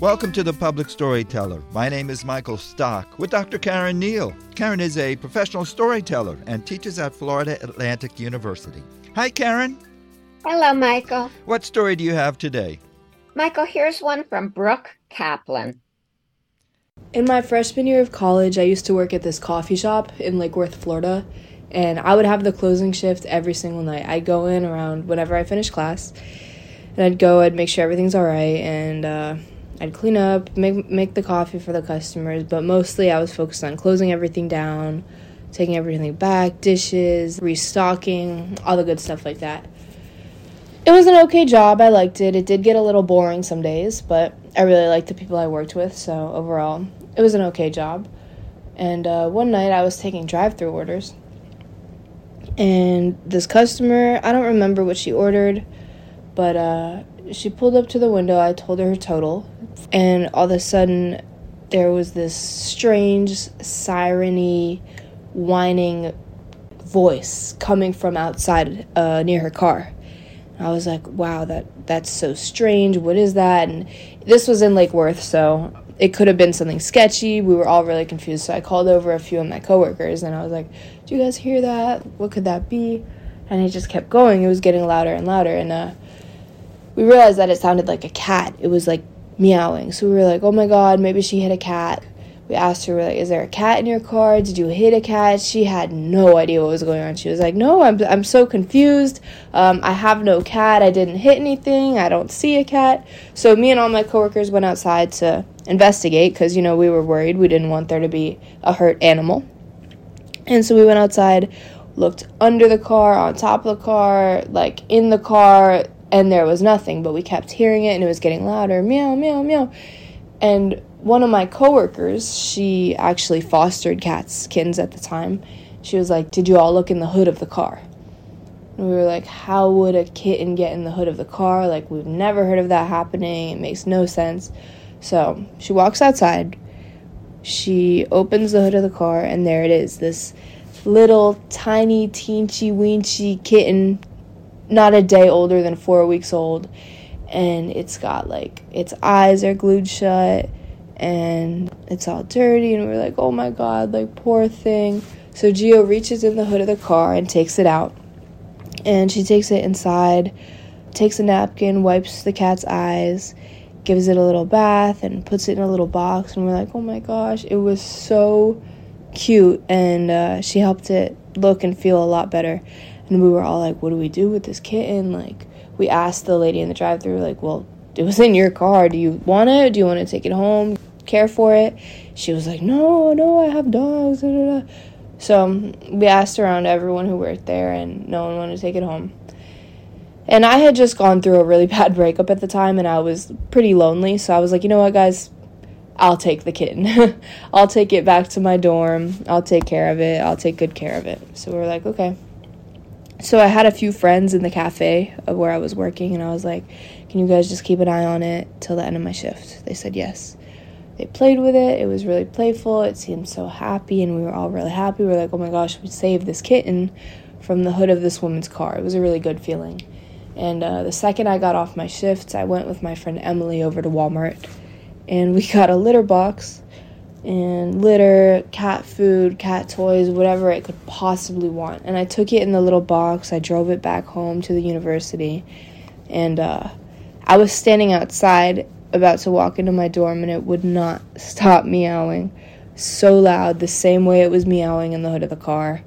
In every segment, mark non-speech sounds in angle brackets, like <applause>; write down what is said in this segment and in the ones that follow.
Welcome to the Public Storyteller. My name is Michael Stock with Dr. Karen Neile. Karen is a professional storyteller and teaches at Florida Atlantic University. Hi, Karen. Hello, Michael. What story do you have today? Michael, here's one from Brooke Kaplan. In my freshman year of college, I used to work at this coffee shop in Lake Worth, Florida, and I would have the closing shift every single night. I'd go in around whenever I finished class, and I'd go, I'd make sure everything's all right, and uh, I'd clean up, make make the coffee for the customers, but mostly I was focused on closing everything down, taking everything back, dishes, restocking, all the good stuff like that. It was an okay job. I liked it. It did get a little boring some days, but I really liked the people I worked with, so overall, it was an okay job. And uh, one night I was taking drive-through orders, and this customer, I don't remember what she ordered, but uh, she pulled up to the window. I told her her total, and all of a sudden, there was this strange, sireny, whining voice coming from outside uh, near her car. I was like, "Wow, that that's so strange. What is that?" And this was in Lake Worth, so it could have been something sketchy. We were all really confused. So I called over a few of my coworkers, and I was like, "Do you guys hear that? What could that be?" And it just kept going. It was getting louder and louder, and uh, we realized that it sounded like a cat. It was like meowing. So we were like, oh my god, maybe she hit a cat. We asked her, like, is there a cat in your car? Did you hit a cat? She had no idea what was going on. She was like, no, I'm, I'm so confused. Um, I have no cat. I didn't hit anything. I don't see a cat. So me and all my coworkers went outside to investigate because, you know, we were worried. We didn't want there to be a hurt animal. And so we went outside, looked under the car, on top of the car, like in the car, and there was nothing, but we kept hearing it and it was getting louder meow, meow, meow. And one of my coworkers, she actually fostered cats, kittens at the time. She was like, Did you all look in the hood of the car? And we were like, How would a kitten get in the hood of the car? Like, we've never heard of that happening. It makes no sense. So she walks outside. She opens the hood of the car, and there it is this little tiny, teensy, weensy kitten not a day older than four weeks old. And it's got like its eyes are glued shut and it's all dirty. And we're like, oh my god, like poor thing. So Geo reaches in the hood of the car and takes it out. And she takes it inside, takes a napkin, wipes the cat's eyes, gives it a little bath, and puts it in a little box. And we're like, oh my gosh, it was so cute. And uh, she helped it look and feel a lot better and we were all like, "What do we do with this kitten?" Like, we asked the lady in the drive-through, like, "Well, it was in your car. Do you want it? Do you want to take it home? Care for it?" She was like, "No, no, I have dogs." Da, da, da. So um, we asked around everyone who worked there, and no one wanted to take it home. And I had just gone through a really <laughs> bad breakup at the time, and I was pretty lonely. So I was like, you know what, guys, I'll take the kitten. <laughs> I'll take it back to my dorm. I'll take care of it. I'll take good care of it. So we are like, okay. So I had a few friends in the cafe of where I was working, and I was like, "Can you guys just keep an eye on it till the end of my shift?" They said yes. They played with it. It was really playful. It seemed so happy, and we were all really happy. We were like, "Oh my gosh, we saved this kitten from the hood of this woman's car." It was a really good feeling. And uh, the second I got off my shift, I went with my friend Emily over to Walmart, and we <laughs> got a litter box and litter, cat food, cat toys, whatever it could possibly want. And I took it in the little box. I drove it back home to the university. And uh, I was standing outside about to walk into my dorm, and it would not stop meowing so loud, the same way it was meowing in the hood of the car.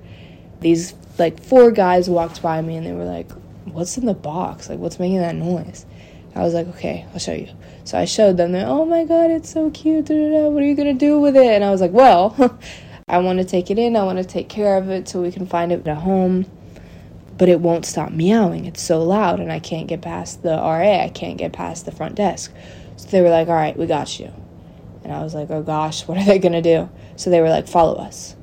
These like four guys walked by me and they were like, What's in the box? Like, what's making that noise? I was like, Okay, I'll show you. So I showed them, they're, oh my god, it's so cute. Da, da, da. What are you to do with it? And I was like, well, <laughs> I want to take it in. I want to take care of it so we can find it at home. But it won't stop meowing. It's so loud, and I can't get past the RA. I can't get past the front desk. So they were like, all right, we got you. And I was like, oh gosh, <laughs> what are they to do? So they were like, follow us.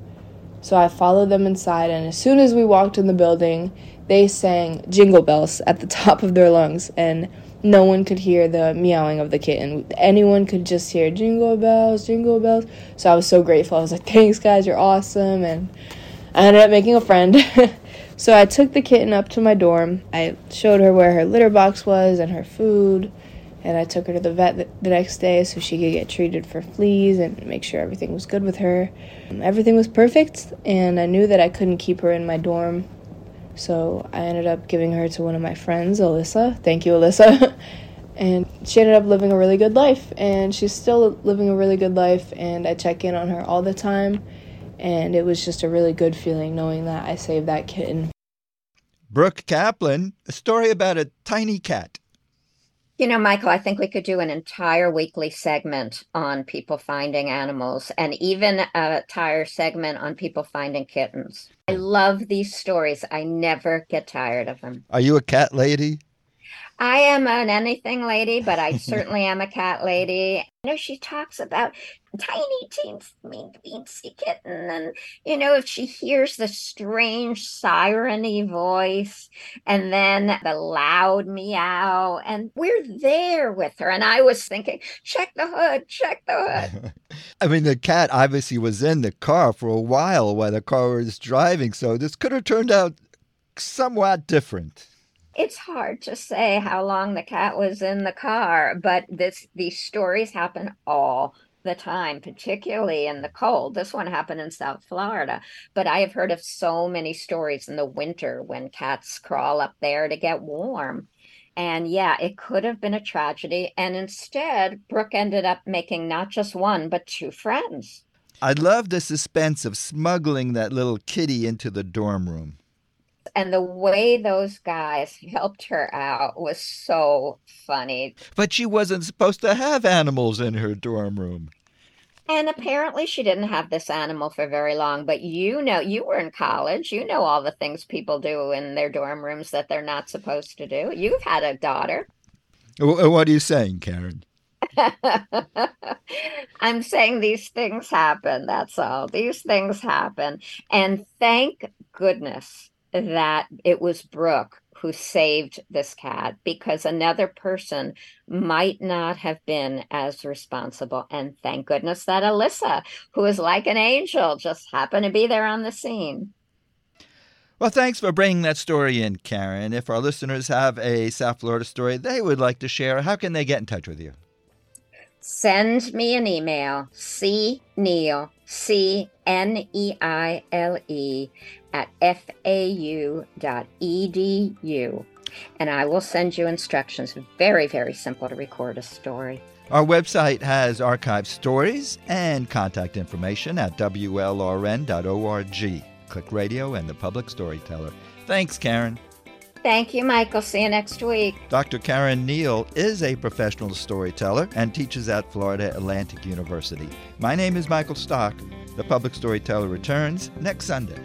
So I followed them inside, and as soon as we walked in the building, they sang jingle bells at the <laughs> top of their lungs. And no one could hear the meowing of the kitten. Anyone could just hear jingle bells, jingle bells. So I was so grateful. I was like, thanks, guys, you're awesome. And I ended up making a friend. <laughs> so I took the kitten up to my dorm. I showed her where her litter box was and her food. And I took her to the vet the next day so she could get treated for fleas and make sure everything was good with her. Everything was perfect, and I knew that I couldn't keep her in my dorm. So I ended up giving her to one of my friends, Alyssa. Thank you, Alyssa. <laughs> and she ended up living a really good life, and she's still living a really good life. And I check in on her all the time and it was just a really good feeling knowing that I saved that kitten. Brooke Kaplan, a story about a tiny cat. You know, Michael, I think we could do an entire weekly segment on people finding animals and even a entire segment on people finding kittens. I love these stories. I never get tired of them. Are you a cat lady? I am an anything lady, but I <laughs> certainly am a cat lady. You know, she talks about tiny teensy weensy kitten, and you know, if she hears the strange sireny voice, and then the loud meow, and we're there with her. And I was thinking, check the hood, check the hood. <laughs> I mean, the cat obviously was in the car for a while while the car was driving, so this could have turned out somewhat different it's hard to say how long the cat was in the car, but this these stories happen all the time, particularly in the cold. This one happened in South Florida, but I have heard of so many stories in the winter when cats crawl up there to get warm. And yeah, it could have been a tragedy. And instead, Brooke ended up making not just one, but two friends. I love the suspense of smuggling that little kitty into the dorm room and the way those guys <laughs> helped her out was so funny. But she wasn't supposed to have animals in her dorm room. And apparently she didn't have this animal for very long, but you know, you were in college. You know all the things people do in their dorm rooms that they're not supposed to do. You've had a daughter. Uh, what are you saying, Karen? <laughs> I'm saying these things happen. That's all. These things happen. And thank goodness that it was Brooke who saved this cat because another person might not have been as responsible. And thank goodness that Alyssa, who is like an angel, just happened to be there on the scene. Well, thanks for bringing that story in, Karen. If our listeners have a South Florida story they would like to share, how can they get in touch with you? Send me an email, C Neile, C N E I L E, at fau.edu and I will send you instructions. Very, very simple to record a story. Our website has archived stories and contact information at WLRN.org. Click radio and the public storyteller. Thanks, Karen. Thank you, Michael. See you next week. Dr. Karen Neile is a professional storyteller and teaches at Florida Atlantic University. My name is Michael Stock. The Public Storyteller returns next Sunday.